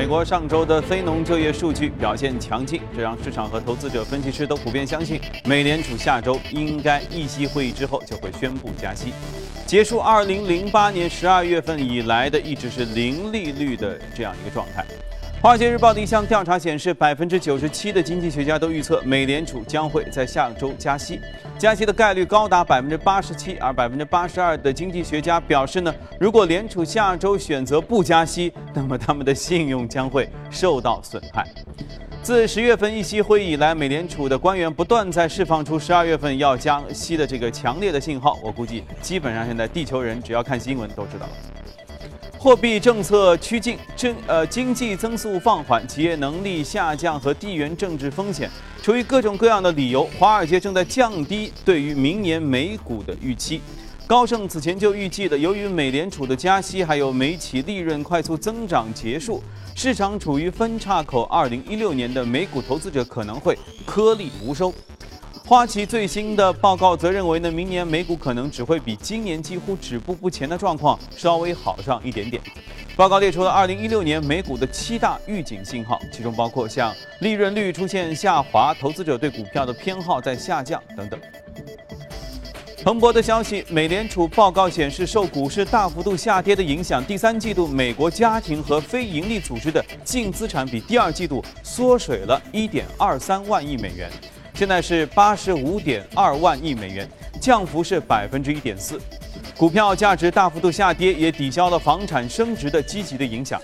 美国上周的非农就业数据表现强劲，这让市场和投资者分析师都普遍相信，美联储下周应该议息会议之后就会宣布加息，结束2008年12月份以来的一直是零利率的这样一个状态。《华尔街日报》的一项调查显示，百分之九十七的经济学家都预测美联储将会在下周加息，加息的概率高达百分之八十七。而百分之八十二的经济学家表示呢，如果联储下周选择不加息，那么他们的信用将会受到损害。自十月份议息会议以来，美联储的官员不断在释放出十二月份要加息的这个强烈的信号。我估计，基本上现在地球人只要看新闻都知道了。货币政策趋近，经呃经济增速放缓，企业能力下降和地缘政治风险，出于各种各样的理由，华尔街正在降低对于明年美股的预期。高盛此前就预计的，由于美联储的加息，还有美企利润快速增长结束，市场处于分叉口，二零一六年的美股投资者可能会颗粒无收。花旗最新的报告则认为呢，明年美股可能只会比今年几乎止步不前的状况稍微好上一点点。报告列出了2016年美股的七大预警信号，其中包括像利润率出现下滑、投资者对股票的偏好在下降等等。彭博的消息，美联储报告显示，受股市大幅度下跌的影响，第三季度美国家庭和非营利组织的净资产比第二季度缩水了1.23万亿美元。现在是八十五点二万亿美元，降幅是百分之一点四，股票价值大幅度下跌，也抵消了房产升值的积极的影响。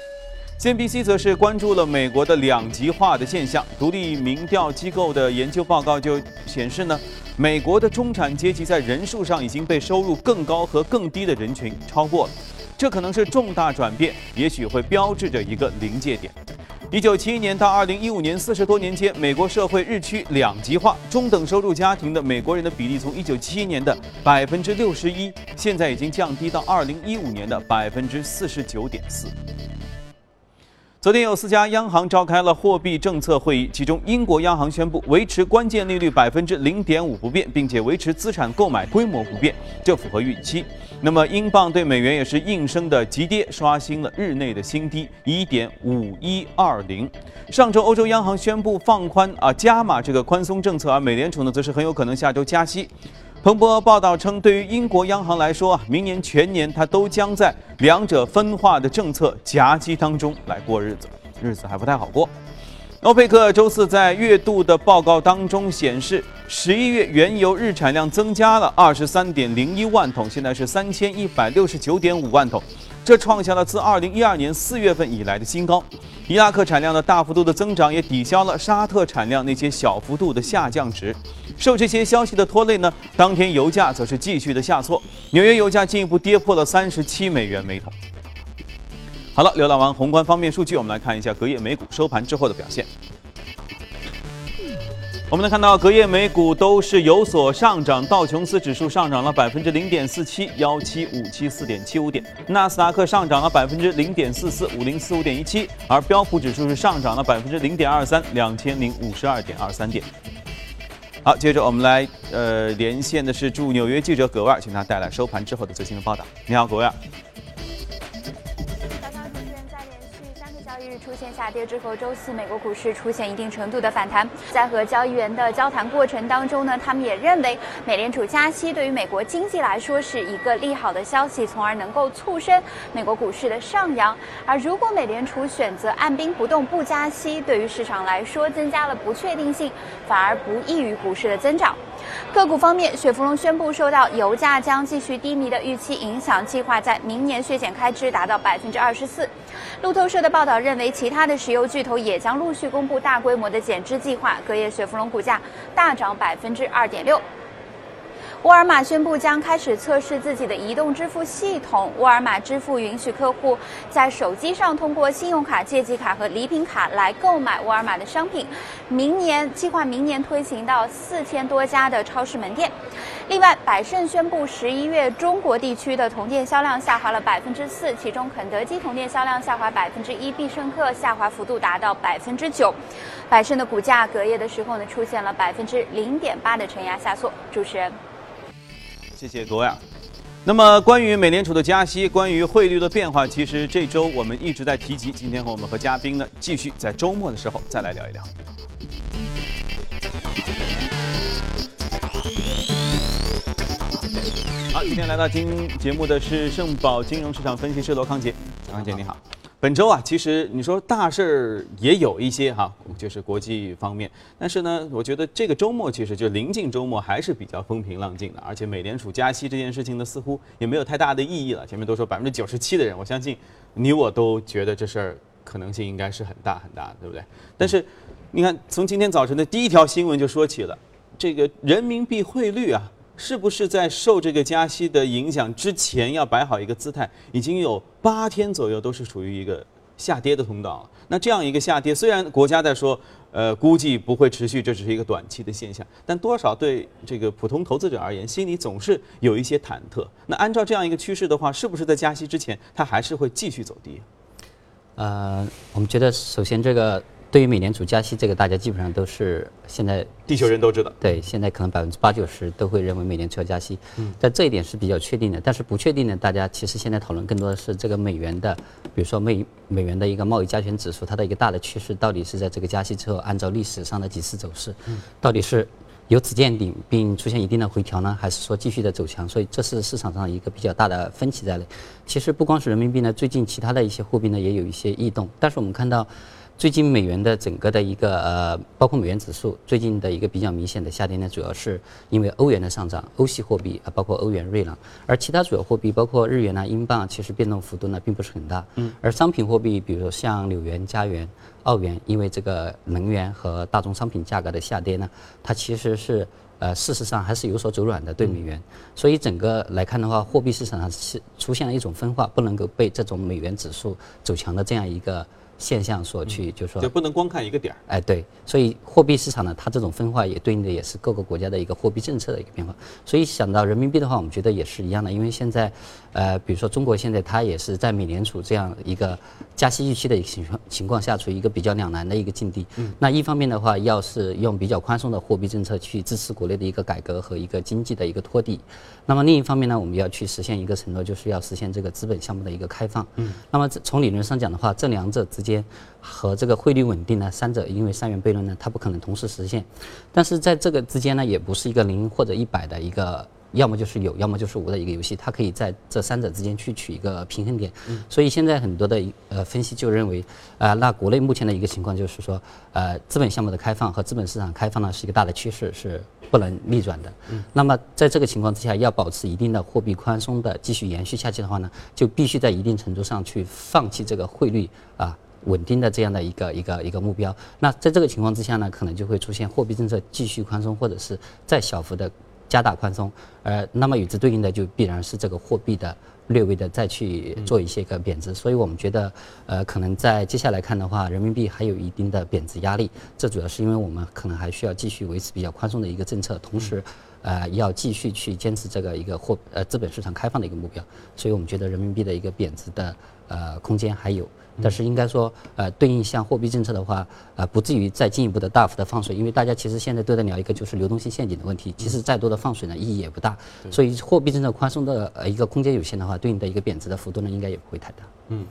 CNBC 则是关注了美国的两极化的现象，独立民调机构的研究报告就显示呢，美国的中产阶级在人数上已经被收入更高和更低的人群超过了，这可能是重大转变，也许会标志着一个临界点。一九七一年到二零一五年四十多年间，美国社会日趋两极化，中等收入家庭的美国人的比例从一九七一年的百分之六十一，现在已经降低到二零一五年的百分之四十九点四。昨天有四家央行召开了货币政策会议，其中英国央行宣布维持关键利率百分之零点五不变，并且维持资产购买规模不变，这符合预期。那么英镑对美元也是应声的急跌，刷新了日内的新低一点五一二零。上周欧洲央行宣布放宽啊加码这个宽松政策，而美联储呢则是很有可能下周加息。彭博报道称，对于英国央行来说，明年全年它都将在两者分化的政策夹击当中来过日子，日子还不太好过。欧佩克周四在月度的报告当中显示，十一月原油日产量增加了二十三点零一万桶，现在是三千一百六十九点五万桶。这创下了自二零一二年四月份以来的新高。伊拉克产量的大幅度的增长也抵消了沙特产量那些小幅度的下降值。受这些消息的拖累呢，当天油价则是继续的下挫，纽约油价进一步跌破了三十七美元每桶。好了，浏览完宏观方面数据，我们来看一下隔夜美股收盘之后的表现。我们能看到，隔夜美股都是有所上涨，道琼斯指数上涨了百分之零点四七，幺七五七四点七五点；纳斯达克上涨了百分之零点四四，五零四五点一七；而标普指数是上涨了百分之零点二三，两千零五十二点二三点。好，接着我们来呃连线的是驻纽约记者葛万，请他带来收盘之后的最新的报道。你好，葛万。出现下跌之后，周四美国股市出现一定程度的反弹。在和交易员的交谈过程当中呢，他们也认为美联储加息对于美国经济来说是一个利好的消息，从而能够促生美国股市的上扬。而如果美联储选择按兵不动不加息，对于市场来说增加了不确定性，反而不利于股市的增长。个股方面，雪佛龙宣布受到油价将继续低迷的预期影响，计划在明年削减开支达到百分之二十四。路透社的报道认为，其他的石油巨头也将陆续公布大规模的减资计划。隔夜雪佛龙股价大涨百分之二点六。沃尔玛宣布将开始测试自己的移动支付系统。沃尔玛支付允许客户在手机上通过信用卡、借记卡和礼品卡来购买沃尔玛的商品。明年计划明年推行到四千多家的超市门店。另外，百胜宣布十一月中国地区的同店销量下滑了百分之四，其中肯德基同店销量下滑百分之一，必胜客下滑幅度达到百分之九。百胜的股价隔夜的时候呢，出现了百分之零点八的承压下挫。主持人。谢谢各位。那么，关于美联储的加息，关于汇率的变化，其实这周我们一直在提及。今天和我们和嘉宾呢，继续在周末的时候再来聊一聊。好，今天来到今节目的是盛宝金融市场分析师罗康杰，罗康杰你好。本周啊，其实你说大事儿也有一些哈，就是国际方面。但是呢，我觉得这个周末其实就临近周末还是比较风平浪静的，而且美联储加息这件事情呢，似乎也没有太大的意义了。前面都说百分之九十七的人，我相信你我都觉得这事儿可能性应该是很大很大，对不对？但是你看，从今天早晨的第一条新闻就说起了这个人民币汇率啊。是不是在受这个加息的影响之前要摆好一个姿态？已经有八天左右都是处于一个下跌的通道了。那这样一个下跌，虽然国家在说，呃，估计不会持续，这只是一个短期的现象，但多少对这个普通投资者而言，心里总是有一些忐忑。那按照这样一个趋势的话，是不是在加息之前，它还是会继续走低？呃，我们觉得首先这个。对于美联储加息，这个大家基本上都是现在地球人都知道。对，现在可能百分之八九十都会认为美联储要加息。嗯，但这一点是比较确定的。但是不确定的，大家其实现在讨论更多的是这个美元的，比如说美美元的一个贸易加权指数，它的一个大的趋势到底是在这个加息之后，按照历史上的几次走势，嗯到底是由此见顶并出现一定的回调呢，还是说继续的走强？所以这是市场上一个比较大的分歧在内。其实不光是人民币呢，最近其他的一些货币呢也有一些异动。但是我们看到。最近美元的整个的一个呃，包括美元指数最近的一个比较明显的下跌呢，主要是因为欧元的上涨，欧系货币啊，包括欧元、瑞郎，而其他主要货币包括日元啊、英镑，其实变动幅度呢并不是很大。嗯。而商品货币，比如说像纽元、加元、澳元，因为这个能源和大宗商品价格的下跌呢，它其实是呃事实上还是有所走软的对美元。所以整个来看的话，货币市场上是出现了一种分化，不能够被这种美元指数走强的这样一个。现象所去，就是说，就不能光看一个点儿。哎，对，所以货币市场呢，它这种分化也对应的也是各个国家的一个货币政策的一个变化。所以想到人民币的话，我们觉得也是一样的，因为现在，呃，比如说中国现在它也是在美联储这样一个加息预期的一个情况情况下，处于一个比较两难的一个境地。嗯。那一方面的话，要是用比较宽松的货币政策去支持国内的一个改革和一个经济的一个托底，那么另一方面呢，我们要去实现一个承诺，就是要实现这个资本项目的一个开放。嗯。那么从理论上讲的话，这两者之间和这个汇率稳定呢，三者因为三元悖论呢，它不可能同时实现。但是在这个之间呢，也不是一个零或者一百的一个，要么就是有，要么就是无的一个游戏。它可以在这三者之间去取一个平衡点。所以现在很多的呃分析就认为，啊，那国内目前的一个情况就是说，呃，资本项目的开放和资本市场开放呢是一个大的趋势，是不能逆转的。那么在这个情况之下，要保持一定的货币宽松的继续延续下去的话呢，就必须在一定程度上去放弃这个汇率啊。稳定的这样的一个一个一个目标，那在这个情况之下呢，可能就会出现货币政策继续宽松，或者是再小幅的加大宽松，呃，那么与之对应的就必然是这个货币的略微的再去做一些个贬值，所以我们觉得，呃，可能在接下来看的话，人民币还有一定的贬值压力，这主要是因为我们可能还需要继续维持比较宽松的一个政策，同时，呃，要继续去坚持这个一个货呃资本市场开放的一个目标，所以我们觉得人民币的一个贬值的呃空间还有。但是应该说，呃，对应像货币政策的话，呃，不至于再进一步的大幅的放水，因为大家其实现在都在聊一个就是流动性陷阱的问题。其实再多的放水呢，意义也不大。所以货币政策宽松的呃一个空间有限的话，对应的一个贬值的幅度呢，应该也不会太大。嗯。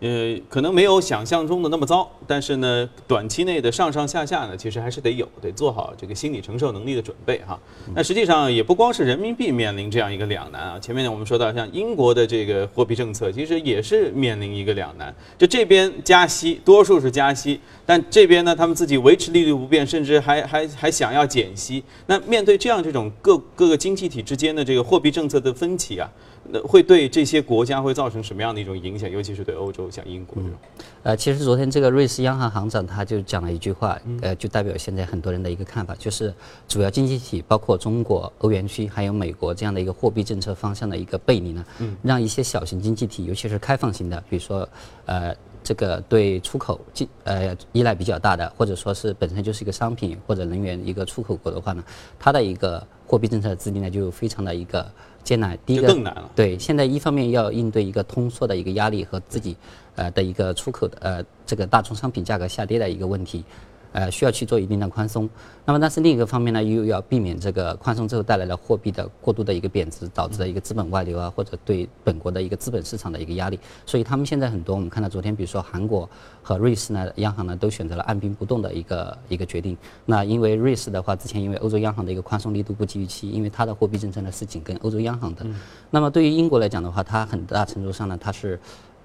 呃，可能没有想象中的那么糟，但是呢，短期内的上上下下呢，其实还是得有，得做好这个心理承受能力的准备哈。那实际上也不光是人民币面临这样一个两难啊，前面呢我们说到像英国的这个货币政策，其实也是面临一个两难，就这边加息，多数是加息，但这边呢他们自己维持利率不变，甚至还还还想要减息。那面对这样这种各各个经济体之间的这个货币政策的分歧啊。那会对这些国家会造成什么样的一种影响？尤其是对欧洲，像英国这种。呃，其实昨天这个瑞士央行行长他就讲了一句话，呃，就代表现在很多人的一个看法，就是主要经济体包括中国、欧元区还有美国这样的一个货币政策方向的一个背离呢，让一些小型经济体，尤其是开放型的，比如说呃这个对出口进呃依赖比较大的，或者说是本身就是一个商品或者能源一个出口国的话呢，它的一个货币政策制定呢就非常的一个。艰难，第一个更难了。对，现在一方面要应对一个通缩的一个压力和自己，呃的一个出口的呃这个大宗商品价格下跌的一个问题，呃，需要去做一定的宽松。那么，但是另一个方面呢，又要避免这个宽松之后带来的货币的过度的一个贬值，导致的一个资本外流啊，或者对本国的一个资本市场的一个压力。所以，他们现在很多我们看到昨天，比如说韩国和瑞士呢，央行呢都选择了按兵不动的一个一个决定。那因为瑞士的话，之前因为欧洲央行的一个宽松力度不及预期，因为它的货币政策呢是紧跟欧洲央行的。那么，对于英国来讲的话，它很大程度上呢，它是。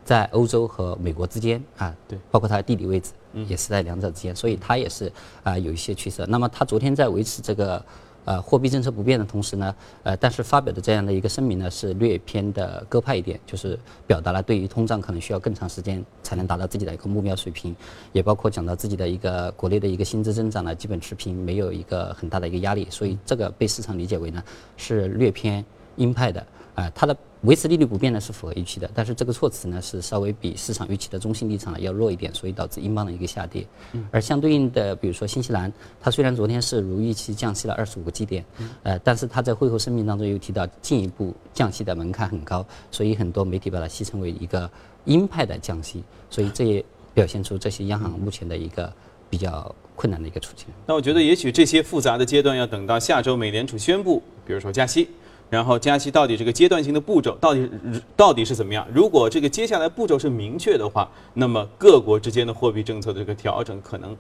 在欧洲和美国之间啊，对，包括它的地理位置，也是在两者之间，所以它也是啊有一些取舍。那么它昨天在维持这个呃货币政策不变的同时呢，呃，但是发表的这样的一个声明呢是略偏的鸽派一点，就是表达了对于通胀可能需要更长时间才能达到自己的一个目标水平，也包括讲到自己的一个国内的一个薪资增长呢基本持平，没有一个很大的一个压力，所以这个被市场理解为呢是略偏鹰派的。啊，它的维持利率不变呢是符合预期的，但是这个措辞呢是稍微比市场预期的中性立场呢要弱一点，所以导致英镑的一个下跌。而相对应的，比如说新西兰，它虽然昨天是如预期降息了二十五个基点，呃，但是它在会后声明当中又提到进一步降息的门槛很高，所以很多媒体把它戏称为一个鹰派的降息，所以这也表现出这些央行目前的一个比较困难的一个处境。那我觉得也许这些复杂的阶段要等到下周美联储宣布，比如说加息。然后加息到底这个阶段性的步骤到底到底是怎么样？如果这个接下来步骤是明确的话，那么各国之间的货币政策的这个调整可能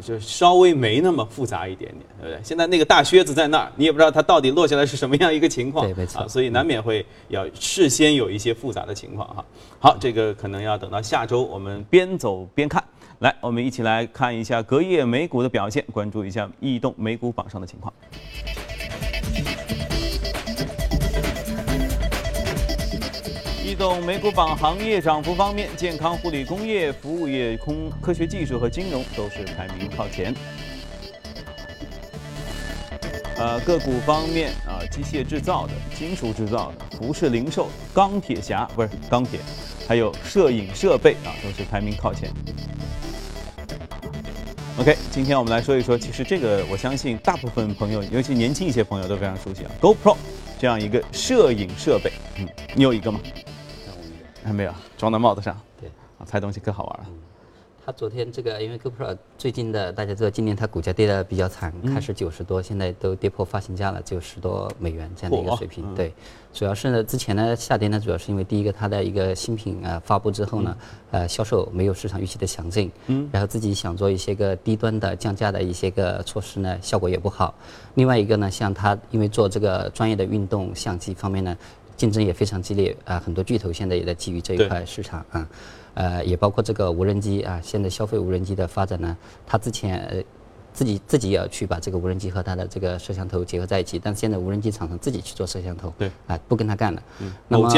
就稍微没那么复杂一点点，对不对？现在那个大靴子在那儿，你也不知道它到底落下来是什么样一个情况，对，没错。所以难免会要事先有一些复杂的情况哈。好，这个可能要等到下周我们边走边看。来，我们一起来看一下隔夜美股的表现，关注一下异动美股榜上的情况。动美股榜行业涨幅方面，健康护理、工业服务业、空科学技术和金融都是排名靠前。呃，个股方面啊，机械制造的、金属制造的、服饰零售、钢铁侠不是钢铁，还有摄影设备啊，都是排名靠前。OK，今天我们来说一说，其实这个我相信大部分朋友，尤其年轻一些朋友都非常熟悉啊，GoPro 这样一个摄影设备，嗯，你有一个吗？还没有装到帽子上，对，啊，猜东西更好玩了。他昨天这个，因为 GoPro 最近的大家知道，今年它股价跌的比较惨，开始九十多，现在都跌破发行价了，只有十多美元这样的一个水平。对，主要是呢，之前呢下跌呢，主要是因为第一个它的一个新品啊发布之后呢，呃销售没有市场预期的强劲，嗯，然后自己想做一些个低端的降价的一些个措施呢，效果也不好。另外一个呢，像它因为做这个专业的运动相机方面呢。竞争也非常激烈啊，很多巨头现在也在觊觎这一块市场啊，呃，也包括这个无人机啊，现在消费无人机的发展呢，它之前呃自己自己也要去把这个无人机和它的这个摄像头结合在一起，但是现在无人机厂商自己去做摄像头，对，啊，不跟他干了，嗯，那么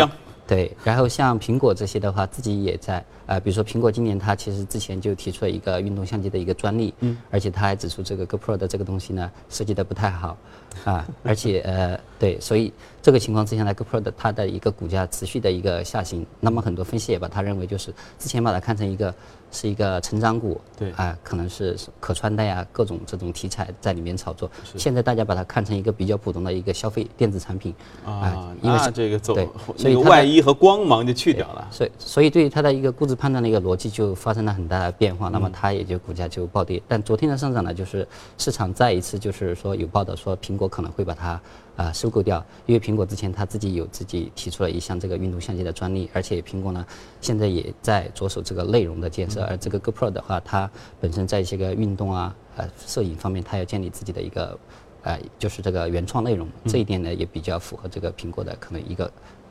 对，然后像苹果这些的话，自己也在呃，比如说苹果今年它其实之前就提出了一个运动相机的一个专利，嗯，而且它还指出这个 GoPro 的这个东西呢设计的不太好。啊，而且呃，对，所以这个情况之下呢，GoPro 的它的一个股价持续的一个下行，那么很多分析也把它认为就是之前把它看成一个是一个成长股，对，啊，可能是可穿戴啊，各种这种题材在里面炒作。现在大家把它看成一个比较普通的一个消费电子产品啊，因为这个走，对，所以外衣和光芒就去掉了。所以，所以对于它的一个估值判断的一个逻辑就发生了很大的变化，那么它也就股价就暴跌。但昨天的上涨呢，就是市场再一次就是说有报道说苹果可能会把它啊收购掉，因为苹果之前它自己有自己提出了一项这个运动相机的专利，而且苹果呢现在也在着手这个内容的建设，而这个 GoPro 的话，它本身在一些个运动啊呃摄影方面，它要建立自己的一个呃就是这个原创内容，这一点呢也比较符合这个苹果的可能一个。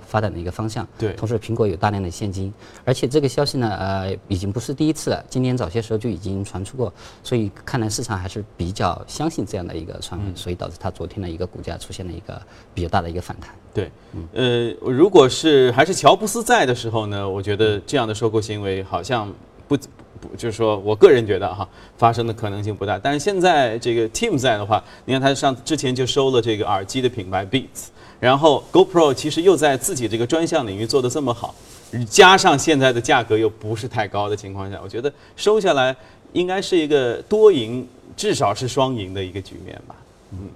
发展的一个方向。对，同时苹果有大量的现金，而且这个消息呢，呃，已经不是第一次了，今年早些时候就已经传出过，所以看来市场还是比较相信这样的一个传闻，所以导致它昨天的一个股价出现了一个比较大的一个反弹。对，呃，如果是还是乔布斯在的时候呢，我觉得这样的收购行为好像不不，就是说我个人觉得哈，发生的可能性不大。但是现在这个 team 在的话，你看他上之前就收了这个耳机的品牌 Beats。然后，GoPro 其实又在自己这个专项领域做得这么好，加上现在的价格又不是太高的情况下，我觉得收下来应该是一个多赢，至少是双赢的一个局面吧。嗯，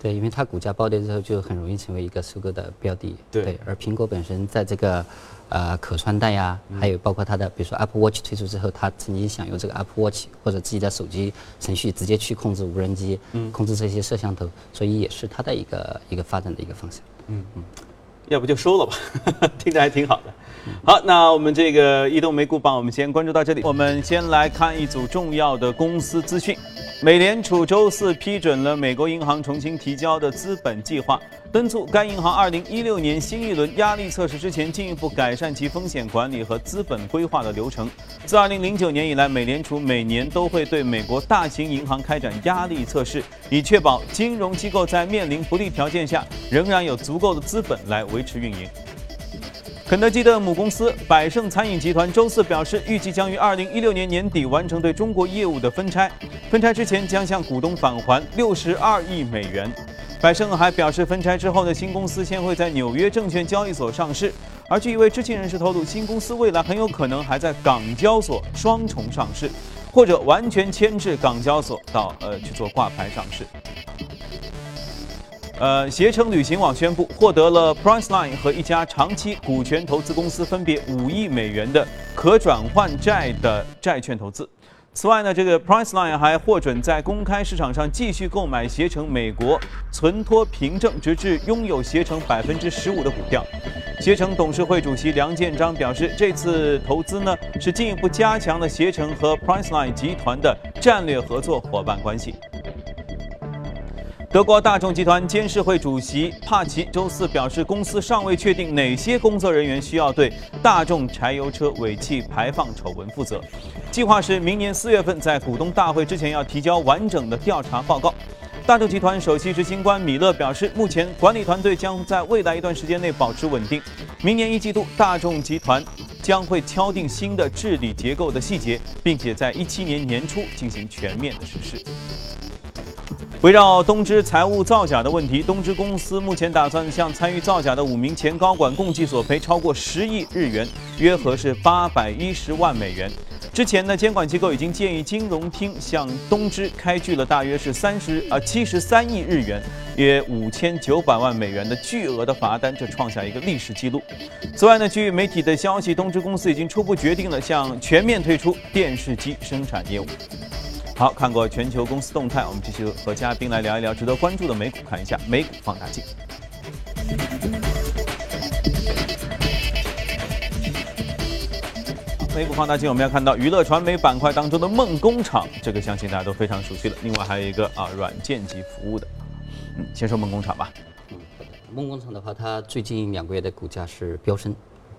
对，因为它股价暴跌之后，就很容易成为一个收购的标的。对而苹果本身在这个呃可穿戴呀，还有包括它的，比如说 Apple Watch 推出之后，它曾经想用这个 Apple Watch 或者自己的手机程序直接去控制无人机，控制这些摄像头，所以也是它的一个一个发展的一个方向。嗯嗯要不就收了吧，听着还挺好的。好，那我们这个移动美股榜，我们先关注到这里。我们先来看一组重要的公司资讯。美联储周四批准了美国银行重新提交的资本计划，敦促该银行2016年新一轮压力测试之前进一步改善其风险管理和资本规划的流程。自2009年以来，美联储每年都会对美国大型银行开展压力测试，以确保金融机构在面临不利条件下仍然有足够的资本来维持运营。肯德基的母公司百胜餐饮集团周四表示，预计将于二零一六年年底完成对中国业务的分拆。分拆之前将向股东返还六十二亿美元。百胜还表示，分拆之后的新公司先会在纽约证券交易所上市。而据一位知情人士透露，新公司未来很有可能还在港交所双重上市，或者完全迁至港交所到呃去做挂牌上市。呃，携程旅行网宣布获得了 Priceline 和一家长期股权投资公司分别五亿美元的可转换债的债券投资。此外呢，这个 Priceline 还获准在公开市场上继续购买携程美国存托凭证，直至拥有携程百分之十五的股票。携程董事会主席梁建章表示，这次投资呢是进一步加强了携程和 Priceline 集团的战略合作伙伴关系。德国大众集团监事会主席帕奇周四表示，公司尚未确定哪些工作人员需要对大众柴油车尾气排放丑闻负责。计划是明年四月份在股东大会之前要提交完整的调查报告。大众集团首席执行官米勒表示，目前管理团队将在未来一段时间内保持稳定。明年一季度，大众集团将会敲定新的治理结构的细节，并且在一七年年初进行全面的实施。围绕东芝财务造假的问题，东芝公司目前打算向参与造假的五名前高管共计索赔超过十亿日元，约合是八百一十万美元。之前呢，监管机构已经建议金融厅向东芝开具了大约是三十啊七十三亿日元，约五千九百万美元的巨额的罚单，这创下一个历史记录。此外呢，据媒体的消息，东芝公司已经初步决定了向全面退出电视机生产业务。好，看过全球公司动态，我们继续和嘉宾来聊一聊值得关注的美股，看一下美股放大镜。美股放大镜，我们要看到娱乐传媒板块当中的梦工厂，这个相信大家都非常熟悉了。另外还有一个啊，软件及服务的，嗯，先说梦工厂吧。嗯梦工厂的话，它最近两个月的股价是飙升，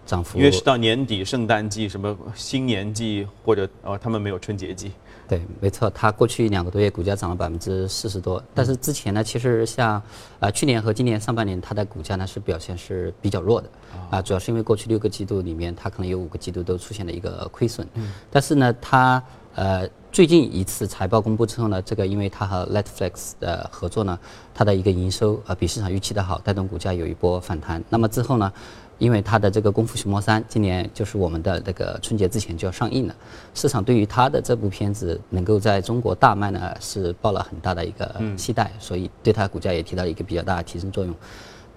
涨幅因为是到年底，圣诞季、什么新年季，或者呃，他们没有春节季。对，没错，它过去两个多月股价涨了百分之四十多，但是之前呢，其实像，啊去年和今年上半年它的股价呢是表现是比较弱的，啊，主要是因为过去六个季度里面它可能有五个季度都出现了一个亏损，但是呢，它呃最近一次财报公布之后呢，这个因为它和 Netflix 的合作呢，它的一个营收呃比市场预期的好，带动股价有一波反弹。那么之后呢？因为他的这个《功夫熊猫三》今年就是我们的那个春节之前就要上映了，市场对于他的这部片子能够在中国大卖呢，是抱了很大的一个期待，所以对它股价也起到了一个比较大的提升作用。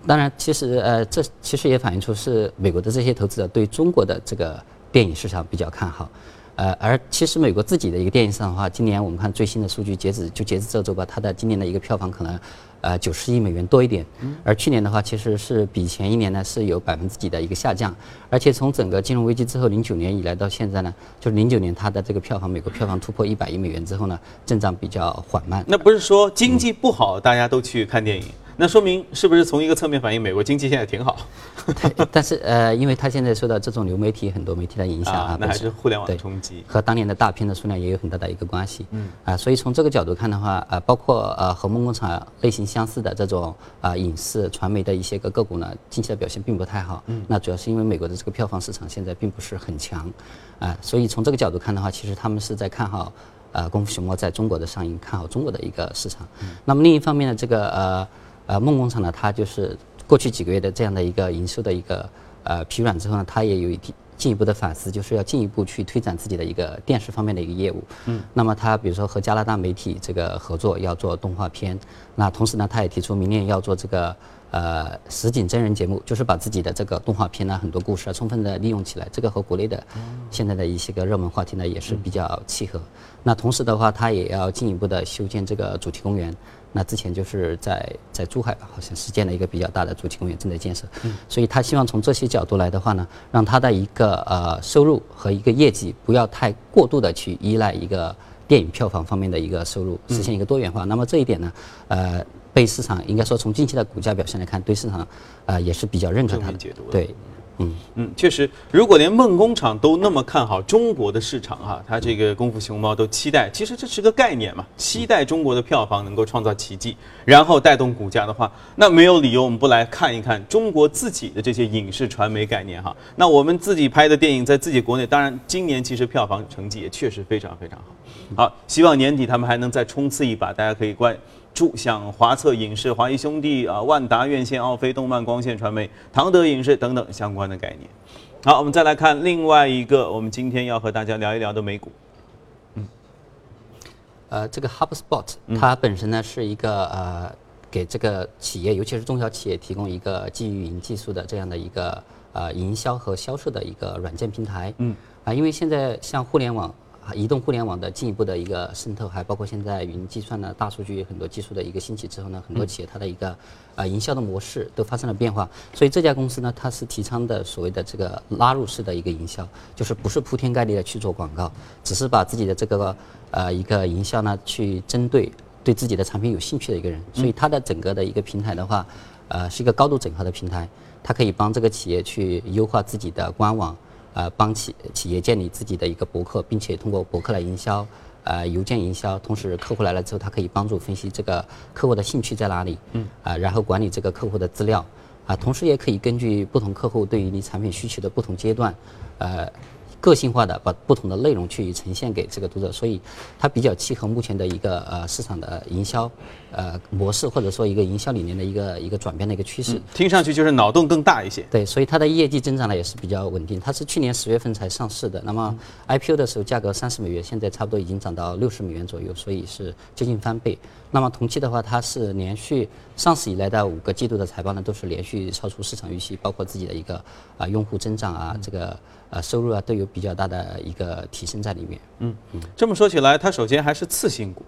当然，其实呃，这其实也反映出是美国的这些投资者对中国的这个电影市场比较看好。呃，而其实美国自己的一个电影市场的话，今年我们看最新的数据，截止就截止这周吧，它的今年的一个票房可能，呃，九十亿美元多一点。而去年的话，其实是比前一年呢是有百分之几的一个下降。而且从整个金融危机之后，零九年以来到现在呢，就是零九年它的这个票房，美国票房突破一百亿美元之后呢，增长比较缓慢。那不是说经济不好，大家都去看电影？那说明是不是从一个侧面反映美国经济现在挺好？但是呃，因为它现在受到这种流媒体很多媒体的影响啊，那还是互联网的冲击，和当年的大片的数量也有很大的一个关系。嗯啊，所以从这个角度看的话，呃，包括呃和梦工厂类型相似的这种啊影视传媒的一些个个股呢，近期的表现并不太好。嗯，那主要是因为美国的这个票房市场现在并不是很强，啊，所以从这个角度看的话，其实他们是在看好呃功夫熊猫在中国的上映，看好中国的一个市场。那么另一方面呢，这个呃。呃，梦工厂呢，它就是过去几个月的这样的一个营收的一个呃疲软之后呢，它也有一进一步的反思，就是要进一步去推展自己的一个电视方面的一个业务。嗯，那么他比如说和加拿大媒体这个合作要做动画片，那同时呢，他也提出明年要做这个呃实景真人节目，就是把自己的这个动画片呢很多故事啊充分的利用起来，这个和国内的现在的一些个热门话题呢也是比较契合。那同时的话，他也要进一步的修建这个主题公园。那之前就是在在珠海吧，好像是建了一个比较大的主题公园正在建设，所以他希望从这些角度来的话呢，让他的一个呃收入和一个业绩不要太过度的去依赖一个电影票房方面的一个收入，实现一个多元化。那么这一点呢，呃，被市场应该说从近期的股价表现来看，对市场呃也是比较认可它的，对。嗯嗯，确实，如果连梦工厂都那么看好中国的市场哈，它这个功夫熊猫都期待，其实这是个概念嘛，期待中国的票房能够创造奇迹，然后带动股价的话，那没有理由我们不来看一看中国自己的这些影视传媒概念哈。那我们自己拍的电影在自己国内，当然今年其实票房成绩也确实非常非常好。好，希望年底他们还能再冲刺一把，大家可以关。注像华策影视、华谊兄弟啊、万达院线、奥飞动漫、光线传媒、唐德影视等等相关的概念。好，我们再来看另外一个，我们今天要和大家聊一聊的美股。嗯，呃，这个 HubSpot 它本身呢是一个呃给这个企业，尤其是中小企业提供一个基于云技术的这样的一个呃营销和销售的一个软件平台。嗯，啊，因为现在像互联网。移动互联网的进一步的一个渗透，还包括现在云计算呢、大数据很多技术的一个兴起之后呢，很多企业它的一个啊营销的模式都发生了变化。所以这家公司呢，它是提倡的所谓的这个拉入式的一个营销，就是不是铺天盖地的去做广告，只是把自己的这个呃一个营销呢，去针对对自己的产品有兴趣的一个人。所以它的整个的一个平台的话，呃，是一个高度整合的平台，它可以帮这个企业去优化自己的官网。呃，帮企企业建立自己的一个博客，并且通过博客来营销，呃，邮件营销，同时客户来了之后，他可以帮助分析这个客户的兴趣在哪里，嗯，啊，然后管理这个客户的资料，啊，同时也可以根据不同客户对于你产品需求的不同阶段，呃。个性化的把不同的内容去呈现给这个读者，所以它比较契合目前的一个呃市场的营销呃模式，或者说一个营销理念的一个一个转变的一个趋势。听上去就是脑洞更大一些。对，所以它的业绩增长呢也是比较稳定。它是去年十月份才上市的，那么 IPO 的时候价格三十美元，现在差不多已经涨到六十美元左右，所以是接近翻倍。那么同期的话，它是连续上市以来的五个季度的财报呢都是连续超出市场预期，包括自己的一个啊用户增长啊这个。呃，收入啊都有比较大的一个提升在里面。嗯嗯，这么说起来，它首先还是次新股，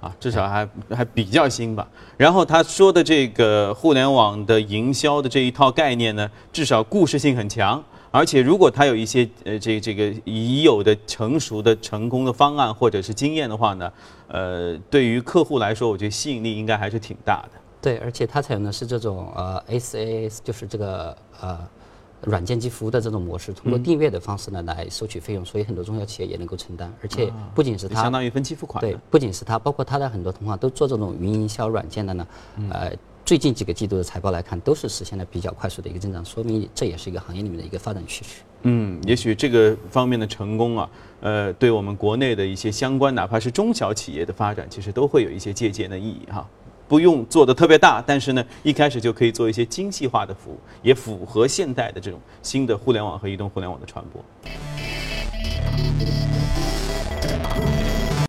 啊，至少还还比较新吧。然后他说的这个互联网的营销的这一套概念呢，至少故事性很强。而且如果他有一些呃这这个已有的成熟的成功的方案或者是经验的话呢，呃，对于客户来说，我觉得吸引力应该还是挺大的。对，而且它采用的是这种呃 SaaS，就是这个呃。软件及服务的这种模式，通过订阅的方式呢来收取费用，所以很多中小企业也能够承担。而且不仅是它，相当于分期付款。对，不仅是它，包括它的很多同行都做这种云营销软件的呢。呃，最近几个季度的财报来看，都是实现了比较快速的一个增长，说明这也是一个行业里面的一个发展趋势。嗯，也许这个方面的成功啊，呃，对我们国内的一些相关，哪怕是中小企业的发展，其实都会有一些借鉴的意义哈。不用做的特别大，但是呢，一开始就可以做一些精细化的服务，也符合现代的这种新的互联网和移动互联网的传播。